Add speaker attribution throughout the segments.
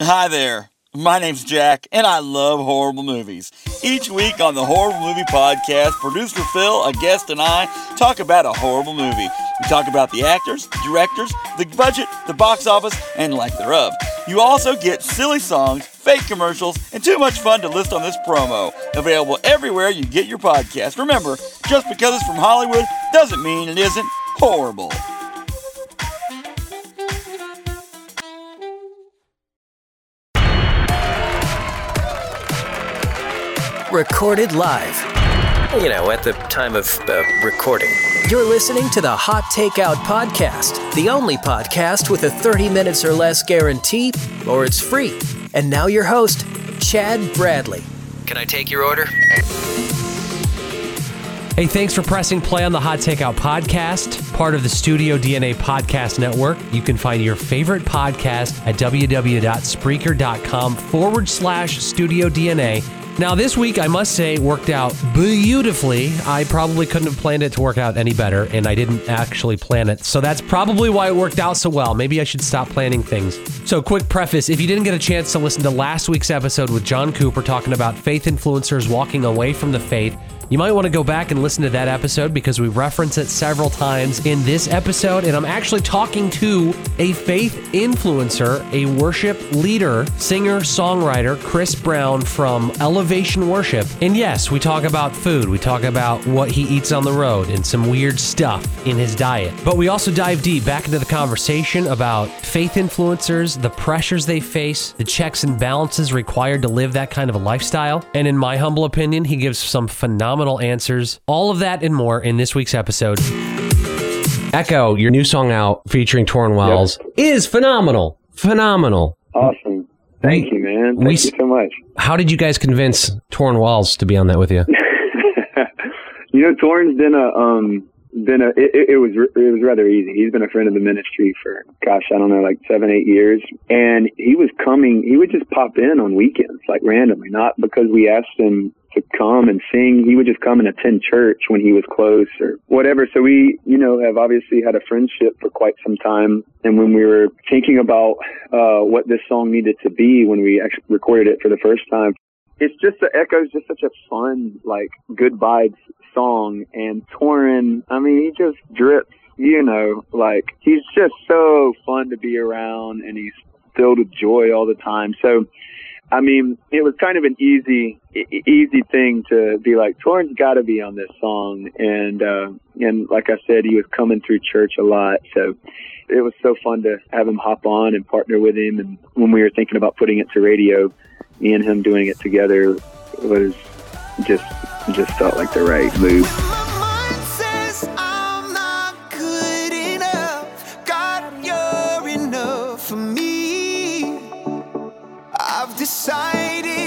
Speaker 1: Hi there. My name's Jack, and I love horrible movies. Each week on the Horrible Movie Podcast, producer Phil, a guest, and I talk about a horrible movie. We talk about the actors, directors, the budget, the box office, and lack thereof. You also get silly songs, fake commercials, and too much fun to list on this promo. Available everywhere you get your podcast. Remember, just because it's from Hollywood doesn't mean it isn't horrible.
Speaker 2: Recorded live.
Speaker 3: You know, at the time of uh, recording.
Speaker 2: You're listening to the Hot Takeout Podcast, the only podcast with a 30 minutes or less guarantee, or it's free. And now your host, Chad Bradley.
Speaker 3: Can I take your order?
Speaker 4: Hey, thanks for pressing play on the Hot Takeout podcast, part of the Studio DNA Podcast Network. You can find your favorite podcast at www.spreaker.com forward slash Studio DNA. Now, this week, I must say, worked out beautifully. I probably couldn't have planned it to work out any better, and I didn't actually plan it. So that's probably why it worked out so well. Maybe I should stop planning things. So, quick preface if you didn't get a chance to listen to last week's episode with John Cooper talking about faith influencers walking away from the faith, you might want to go back and listen to that episode because we reference it several times in this episode. And I'm actually talking to a faith influencer, a worship leader, singer, songwriter, Chris Brown from Worship. And yes, we talk about food, we talk about what he eats on the road and some weird stuff in his diet. But we also dive deep back into the conversation about faith influencers, the pressures they face, the checks and balances required to live that kind of a lifestyle. And in my humble opinion, he gives some phenomenal answers. All of that and more in this week's episode. Echo, your new song out featuring Tauren Wells is phenomenal. Phenomenal.
Speaker 5: Awesome. Thank you, man. Thank
Speaker 4: We
Speaker 5: you so much.
Speaker 4: How did you guys convince Tauren Wells to be on that with you?
Speaker 5: you know, Tauren's been a um been a it, it- it was it was rather easy. He's been a friend of the ministry for gosh, I don't know, like seven eight years, and he was coming. He would just pop in on weekends, like randomly, not because we asked him to come and sing. He would just come and attend church when he was close or whatever. So we, you know, have obviously had a friendship for quite some time. And when we were thinking about uh, what this song needed to be when we actually recorded it for the first time, it's just the echo's just such a fun, like good vibes song. And Tauren, I mean, he just drips, you know, like he's just so fun to be around and he's filled with joy all the time. So, I mean, it was kind of an easy, easy thing to be like, Tauren's got to be on this song. And, uh, and like I said, he was coming through church a lot. So it was so fun to have him hop on and partner with him. And when we were thinking about putting it to radio, me and him doing it together was just, just felt like the right move.
Speaker 6: Decided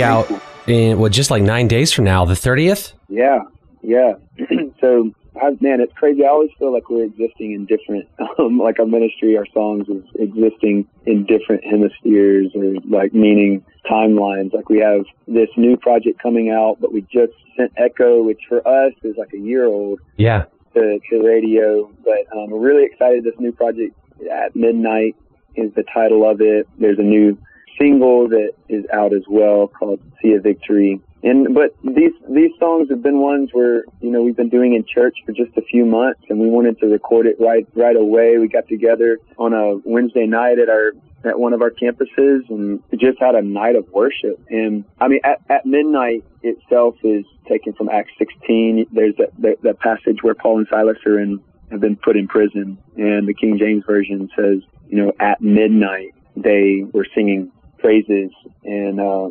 Speaker 4: EP out in what just like nine days from now, the 30th?
Speaker 5: Yeah, yeah. so, I, man, it's crazy. I always feel like we're existing in different, um, like our ministry, our songs is existing in different hemispheres or like meaning timelines. Like we have this new project coming out, but we just sent Echo, which for us is like a year old
Speaker 4: Yeah.
Speaker 5: to, to radio. But um, we're really excited. This new project at midnight is the title of it. There's a new single that is out as well called "See a Victory," and but these these songs have been ones where you know we've been doing in church for just a few months, and we wanted to record it right right away. We got together on a Wednesday night at our at one of our campuses and just had a night of worship. And I mean, at, at midnight itself is taken from Acts 16. There's that, that, that passage where Paul and Silas are in, have been put in prison, and the King James Version says, you know, at midnight they were singing praises and uh,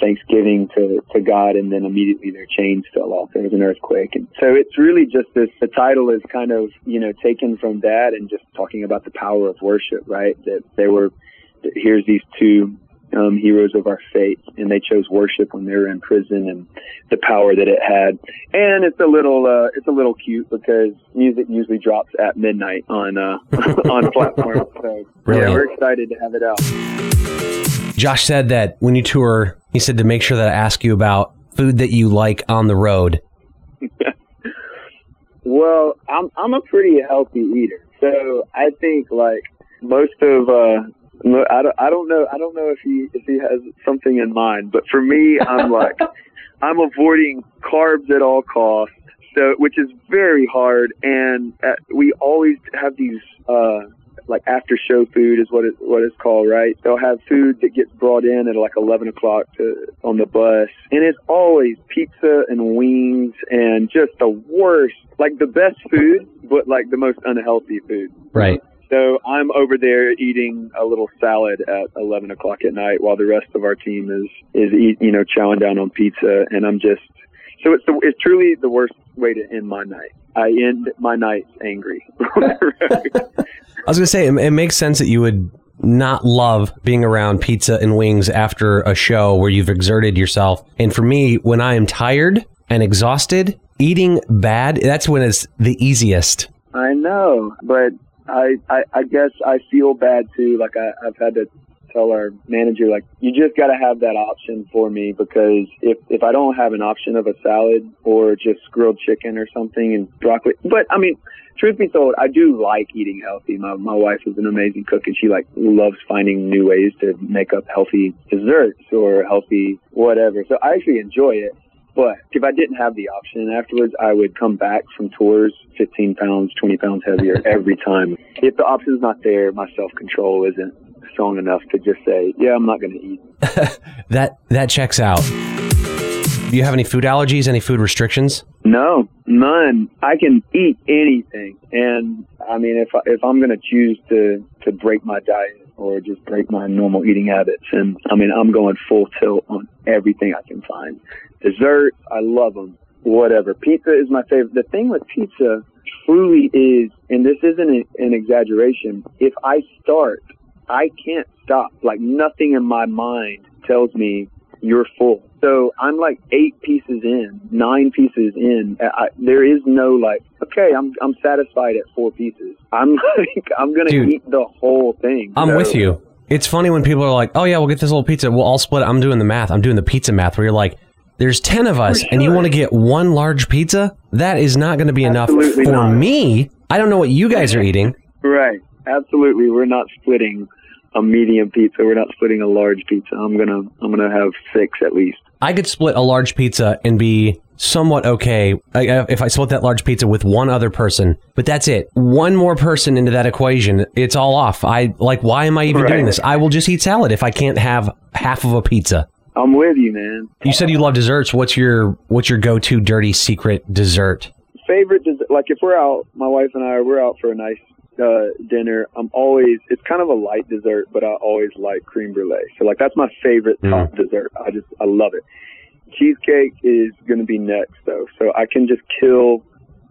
Speaker 5: thanksgiving to, to God, and then immediately their chains fell off. There was an earthquake, and so it's really just this. The title is kind of you know taken from that and just talking about the power of worship, right? That they were here's these two um, heroes of our faith, and they chose worship when they were in prison, and the power that it had. And it's a little, uh, it's a little cute because music usually drops at midnight on uh, on platforms. So yeah, we're excited to have it out.
Speaker 7: Josh said that when you tour, he said to make sure that I ask you about food that you like on the road.
Speaker 5: Well, I'm I'm a pretty healthy eater, so I think like most of uh, I don't I don't know I don't know if he if he has something in mind, but for me, I'm like I'm avoiding carbs at all costs, so which is very hard, and uh, we always have these. uh like after show food is what it what it's called, right? They'll have food that gets brought in at like eleven o'clock to, on the bus, and it's always pizza and wings and just the worst, like the best food, but like the most unhealthy food.
Speaker 7: Right.
Speaker 5: So I'm over there eating a little salad at 11 o'clock at night while the rest of our team is is eat, you know chowing down on pizza, and I'm just so it's the, it's truly the worst way to end my night. I end my nights angry.
Speaker 7: I was going to say, it, it makes sense that you would not love being around pizza and wings after a show where you've exerted yourself. And for me, when I am tired and exhausted, eating bad, that's when it's the easiest.
Speaker 5: I know, but I, I I guess I feel bad too. Like I, I've had to tell our manager, like, you just got to have that option for me because if if I don't have an option of a salad or just grilled chicken or something and broccoli, but I mean. Truth be told, I do like eating healthy. My my wife is an amazing cook, and she like loves finding new ways to make up healthy desserts or healthy whatever. So I actually enjoy it. But if I didn't have the option afterwards, I would come back from tours 15 pounds, 20 pounds heavier every time. If the option's not there, my self control isn't strong enough to just say, yeah, I'm not going to eat.
Speaker 7: That that checks out. Do you have any food allergies, any food restrictions?
Speaker 5: No, none. I can eat anything, and I mean, if I, if I'm going to choose to to break my diet or just break my normal eating habits, and I mean, I'm going full tilt on everything I can find. Dessert, I love them. Whatever. Pizza is my favorite. The thing with pizza truly is, and this isn't an an exaggeration. If I start, I can't stop. Like nothing in my mind tells me you're full. So I'm like eight pieces in, nine pieces in. I, there is no like, okay, I'm I'm satisfied at four pieces. I'm like, I'm gonna
Speaker 7: Dude.
Speaker 5: eat the whole thing.
Speaker 7: I'm
Speaker 5: So-
Speaker 7: with you. It's funny when people are like, "Oh yeah, we'll get this little pizza. We'll all split." it." I'm doing the math. I'm doing the pizza math. Where you're like, "There's ten of us, and you want to get one large pizza? That is not going to be enough for
Speaker 5: not.
Speaker 7: me. I don't know what you guys are eating.
Speaker 5: Right. Absolutely. We're not splitting a medium pizza. We're not splitting a large pizza. I'm gonna I'm gonna have six at least.
Speaker 7: I could split a large pizza and be somewhat okay if I split that large pizza with one other person. But that's it. One more person into that equation, it's all off. I like. Why am I even
Speaker 5: Right.
Speaker 7: doing this? I will just eat salad if I can't have half of a pizza.
Speaker 5: I'm with you, man.
Speaker 7: You said you love desserts. What's your what's your go to dirty secret dessert?
Speaker 5: favorite dessert, like if we're out, my wife and I, we're out for a nice uh, dinner. I'm always, it's kind of a light dessert, but I always like creme brulee. So like that's my favorite top dessert. I just, I love it. Cheesecake is going to be next though. So I can just kill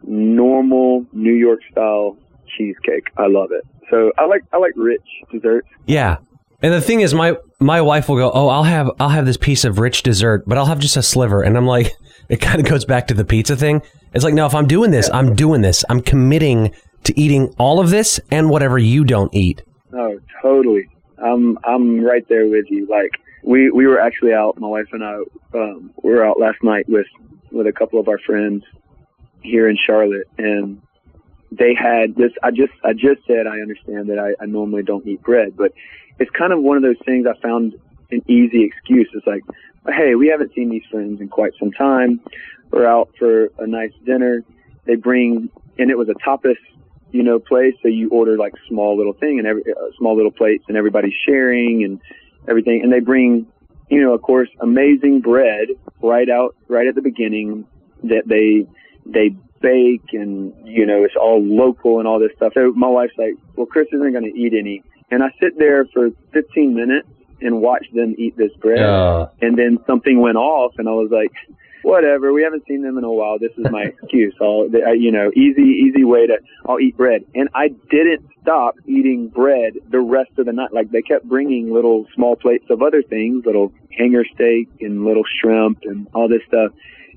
Speaker 5: normal New York style cheesecake. I love it. So I like, I like rich desserts.
Speaker 7: Yeah. And the thing is, my my wife will go, "Oh, I'll have I'll have this piece of rich dessert, but I'll have just a sliver." And I'm like, it kind of goes back to the pizza thing. It's like, no, if I'm doing this, I'm doing this. I'm committing to eating all of this and whatever you don't eat.
Speaker 5: Oh, totally. I'm I'm right there with you. Like we we were actually out. My wife and I um, we were out last night with with a couple of our friends here in Charlotte, and they had this. I just I just said I understand that I, I normally don't eat bread, but it's kind of one of those things I found an easy excuse. It's like, hey, we haven't seen these friends in quite some time. We're out for a nice dinner. They bring, and it was a tapas, you know, place. So you order like small little thing and every uh, small little plates, and everybody's sharing and everything. And they bring, you know, of course, amazing bread right out right at the beginning that they they bake and you know it's all local and all this stuff. So my wife's like, well, Chris isn't going to eat any, and I sit there for 15 minutes and watch them eat this bread, and then something went off, and I was like. Whatever. We haven't seen them in a while. This is my excuse. I'll, you know, easy, easy way to. I'll eat bread, and I didn't stop eating bread the rest of the night. Like they kept bringing little small plates of other things, little hanger steak and little shrimp and all this stuff.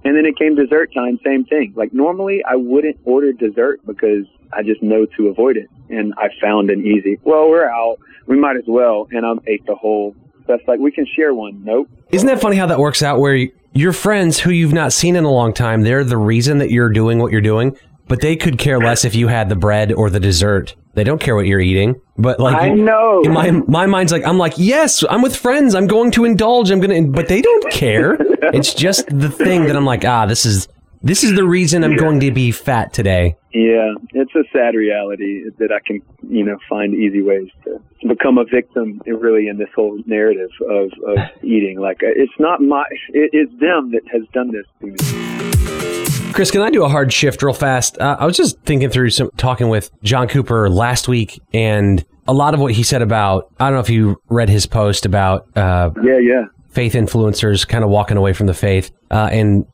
Speaker 5: And then it came dessert time, same thing. Like normally I wouldn't order dessert because I just know to avoid it. And I found an easy, well, we're out. We might as well. And I ate the whole. That's like, we can share one. Nope.
Speaker 7: Isn't that funny how that works out where y- your friends who you've not seen in a long time, they're the reason that you're doing what you're doing, but they could care less if you had the bread or the dessert. They don't care what you're eating. But like
Speaker 5: I know.
Speaker 7: in my my mind's like I'm like, yes, I'm with friends. I'm going to indulge. I'm going to but they don't care. it's just the thing that I'm like, ah, this is this is the reason I'm going to be fat today.
Speaker 5: Yeah, it's a sad reality that I can, you know, find easy ways to become a victim. Really, in this whole narrative of, of eating, like uh, it's not my, it, it's them that has done this to me.
Speaker 7: Chris, can I do a hard shift real fast? Uh, I was just thinking through some talking with John Cooper last week, and a lot of what he said about I don't know if you read his post about uh,
Speaker 5: Yeah, yeah.
Speaker 7: faith influencers kind of walking away from the faith, uh, and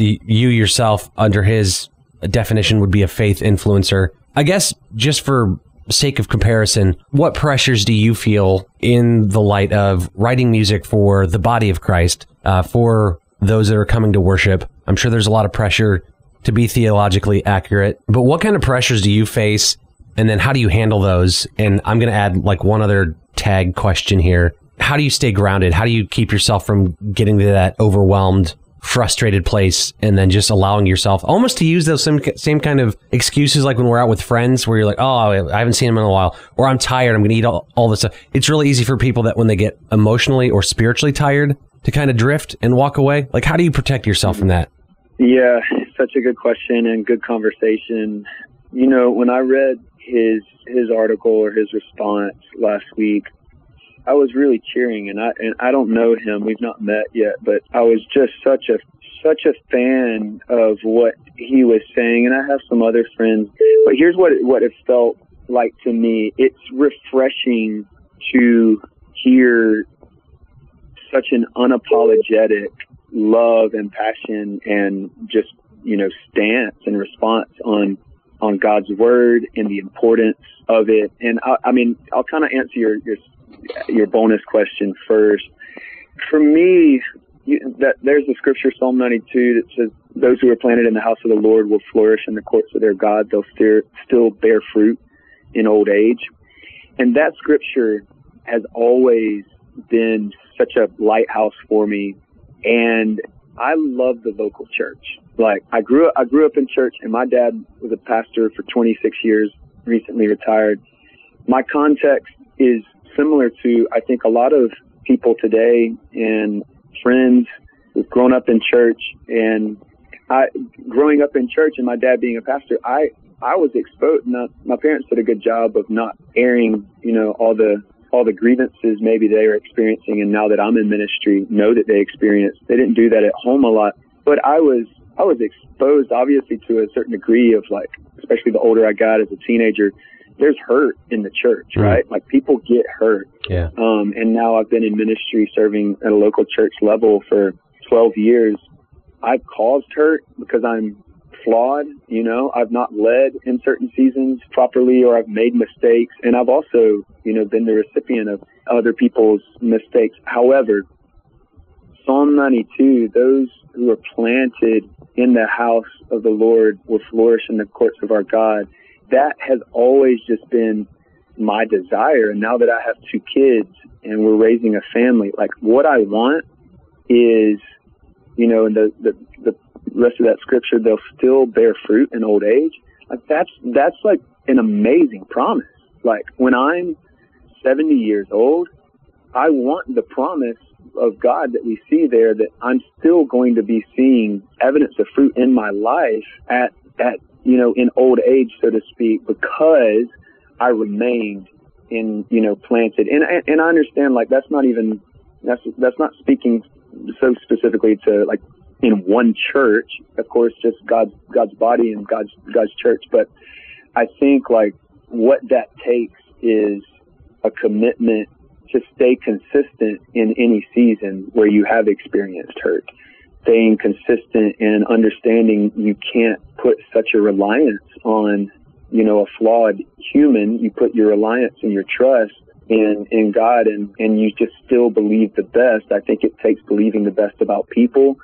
Speaker 7: you yourself, under his definition, would be a faith influencer. I guess just for sake of comparison, what pressures do you feel in the light of writing music for the body of Christ, uh, for those that are coming to worship? I'm sure there's a lot of pressure to be theologically accurate, but what kind of pressures do you face? And then how do you handle those? And I'm going to add like one other tag question here. How do you stay grounded? How do you keep yourself from getting to that overwhelmed, frustrated place and then just allowing yourself almost to use those same, same kind of excuses like when we're out with friends where you're like, oh, I haven't seen them in a while, or I'm tired, I'm to eat all, all this stuff. It's really easy for people that when they get emotionally or spiritually tired to kind of drift and walk away. Like, how do you protect yourself from that?
Speaker 5: Yeah, such a good question and good conversation. You know, when I read his his article or his response last week, I was really cheering and I and I don't know him. We've not met yet, but I was just such a such a fan of what he was saying and I have some other friends. But here's what it, what it felt like to me. It's refreshing to hear such an unapologetic love and passion and just you know stance and response on on God's word and the importance of it. And I, I mean, I'll kind of answer your your your bonus question first. For me, you, that there's a scripture Psalm 92 that says, "Those who are planted in the house of the Lord will flourish in the courts of their God. They'll still still bear fruit in old age." And that scripture has always been such a lighthouse for me and I love the local church. Like I grew I grew up in church, and my dad was a pastor for 26 years, recently retired. My context is similar to I think a lot of people today and friends who've grown up in church. And I, growing up in church, and my dad being a pastor, I I was exposed. Not, my parents did a good job of not airing, you know, all the all the grievances maybe they were experiencing and now that I'm in ministry know that they experience. They didn't do that at home a lot. But I was I was exposed obviously to a certain degree of like especially the older I got as a teenager, there's hurt in the church, right? Like people get hurt.
Speaker 7: Yeah.
Speaker 5: Um and now I've been in ministry serving at a local church level for twelve years. I've caused hurt because I'm flawed. You know, I've not led in certain seasons properly or I've made mistakes. And I've also, you know, been the recipient of other people's mistakes. However, Psalm 92, those who are planted in the house of the Lord will flourish in the courts of our God. That has always just been my desire. And now that I have two kids and we're raising a family, like what I want is, you know, in the, the, the rest of that scripture, they'll still bear fruit in old age. Like that's, that's like an amazing promise. Like when I'm 70 years old, I want the promise of God that we see there that I'm still going to be seeing evidence of fruit in my life at, at, you know, in old age, so to speak, because I remained in, you know, planted. And, and I understand like that's not even, that's, that's not speaking so specifically to like in one church, of course, just God's, God's body and God's, God's church. But I think like what that takes is a commitment to stay consistent in any season where you have experienced hurt. Staying consistent and understanding you can't put such a reliance on, you know, a flawed human. You put your reliance and your trust in, in God and, and you just still believe the best. I think it takes believing the best about people.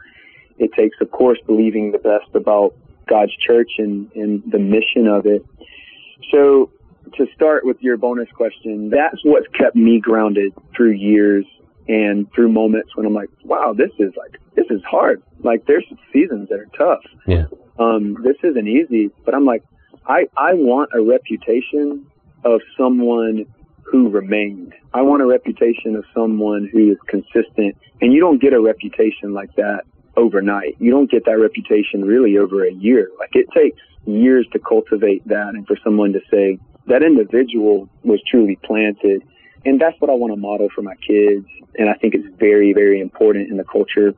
Speaker 5: It takes, of course, believing the best about God's church and, and the mission of it. So to start with your bonus question, that's what's kept me grounded through years and through moments when I'm like, wow, this is like, this is hard. Like there's seasons that are tough.
Speaker 7: Yeah.
Speaker 5: Um, this isn't easy, but I'm like, I, I want a reputation of someone who remained. I want a reputation of someone who is consistent and you don't get a reputation like that overnight. You don't get that reputation really over a year. Like it takes years to cultivate that and for someone to say, that individual was truly planted. And that's what I want to model for my kids. And I think it's very, very important in the culture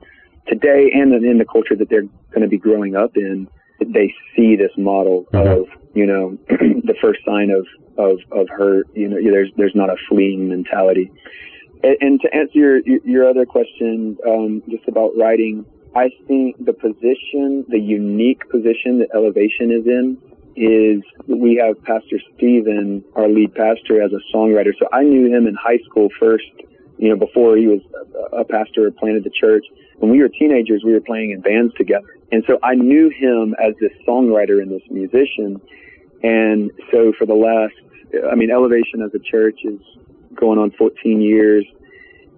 Speaker 5: today and in the culture that they're going to be growing up in. That they see this model mm-hmm. of, you know, the first sign of, of, of hurt, you know, there's, there's not a fleeing mentality. And, and to answer your, your other question, um, just about writing, I think the position, the unique position that elevation is in is we have Pastor Stephen, our lead pastor, as a songwriter. So I knew him in high school first, you know, before he was a pastor, planted the church. When we were teenagers, we were playing in bands together. And so I knew him as this songwriter and this musician. And so for the last, I mean, Elevation as a church is going on 14 years.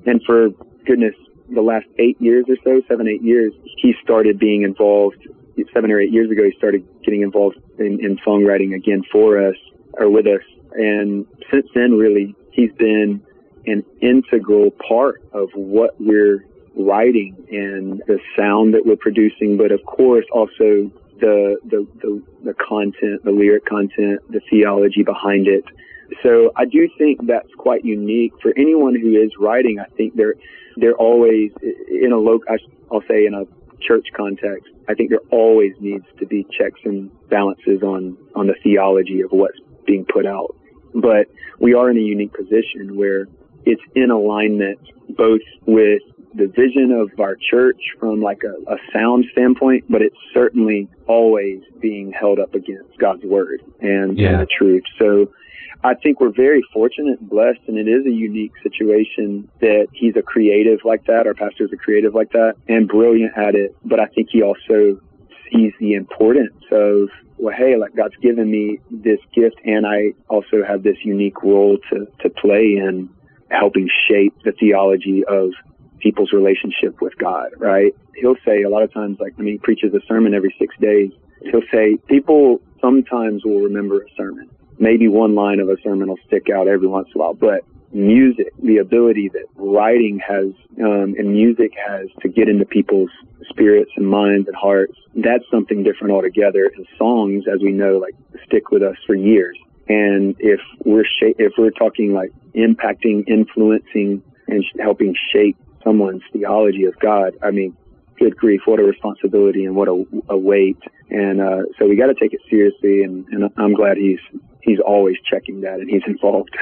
Speaker 5: And for goodness, the last eight years or so, seven, eight years, he started being involved seven or eight years ago, he started getting involved in, in songwriting again for us or with us. And since then, really, he's been an integral part of what we're writing and the sound that we're producing, but of course also the, the, the, the content, the lyric content, the theology behind it. So I do think that's quite unique for anyone who is writing. I think they're, they're always in a local, I'll say in a church context, I think there always needs to be checks and balances on, on the theology of what's being put out. But we are in a unique position where it's in alignment both with the vision of our church from like a, a sound standpoint, but it's certainly always being held up against God's word and, yeah. and the truth. So I think we're very fortunate and blessed, and it is a unique situation that he's a creative like that. Our pastor is a creative like that and brilliant at it. But I think he also sees the importance of, well, hey, like God's given me this gift, and I also have this unique role to, to play in helping shape the theology of people's relationship with God, right? He'll say a lot of times, like, mean, he preaches a sermon every six days. He'll say, people sometimes will remember a sermon maybe one line of a sermon will stick out every once in a while, but music, the ability that writing has um, and music has to get into people's spirits and minds and hearts, that's something different altogether. And songs, as we know, like stick with us for years. And if we're sh- if we're talking like impacting, influencing, and sh- helping shape someone's theology of God, I mean, good grief, what a responsibility and what a, a weight. And uh, so we got to take it seriously. And, and I'm glad he's he's always checking that and he's involved.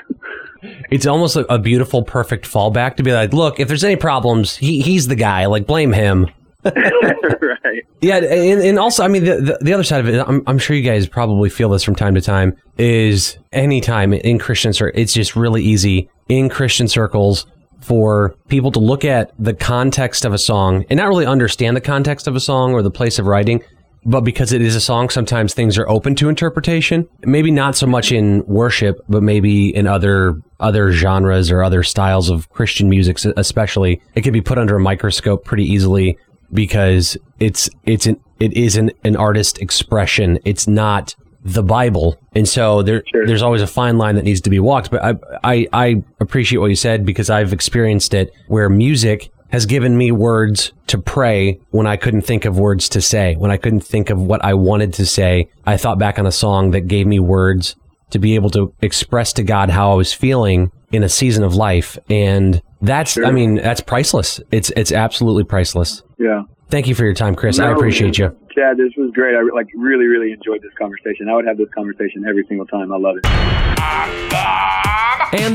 Speaker 7: it's almost a, a, beautiful, perfect fallback to be like, look, if there's any problems, he, he's the guy. Like, blame him.
Speaker 5: right.
Speaker 7: Yeah, and, and, also, I mean, the, the, the other side of it, I'm, I'm, sure you guys probably feel this from time to time, is anytime in Christian circles, it's just really easy in Christian circles for people to look at the context of a song and not really understand the context of a song or the place of writing, but because it is a song, sometimes things are open to interpretation. Maybe not so much in worship, but maybe in other other genres or other styles of Christian music, especially. It can be put under a microscope pretty easily because it's it's an it is an, an artist expression. It's not
Speaker 4: the Bible, and so there
Speaker 5: Sure.
Speaker 4: there's always a fine line that needs to be walked. But I, I I appreciate what you said because I've experienced it where music has given me words to pray when I couldn't think of words to say, when I couldn't think of what I wanted to say. I thought back on a song that gave me words to be able to express to God how I was feeling in a season of life, and that's I mean that's priceless. It's it's absolutely priceless.
Speaker 5: Yeah.
Speaker 4: Thank you for your time, Chris. I appreciate you.
Speaker 5: Chad, this was great. I like really, really enjoyed this conversation. I would have this conversation every single time. I love it.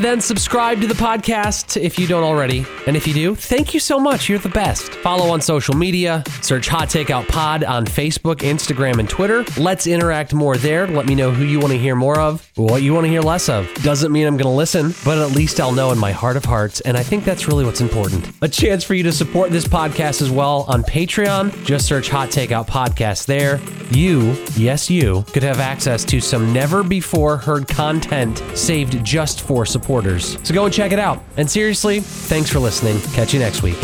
Speaker 4: Then subscribe to the podcast if you don't already. And if you do, thank you so much. You're the best. Follow on social media. Search Hot Takeout Pod on Facebook, Instagram, and Twitter. Let's interact more there. Let me know who you want to hear more of, what you want to hear less of. Doesn't mean I'm going to listen, but at least I'll know in my heart of hearts. And I think that's really what's important. A chance for you to support this podcast as well on Patreon. Just search Hot Takeout Podcast there. You, yes, you, could have access to some never before heard content saved just for supporters. So go and check it out. And seriously, thanks for listening. Catch you next week.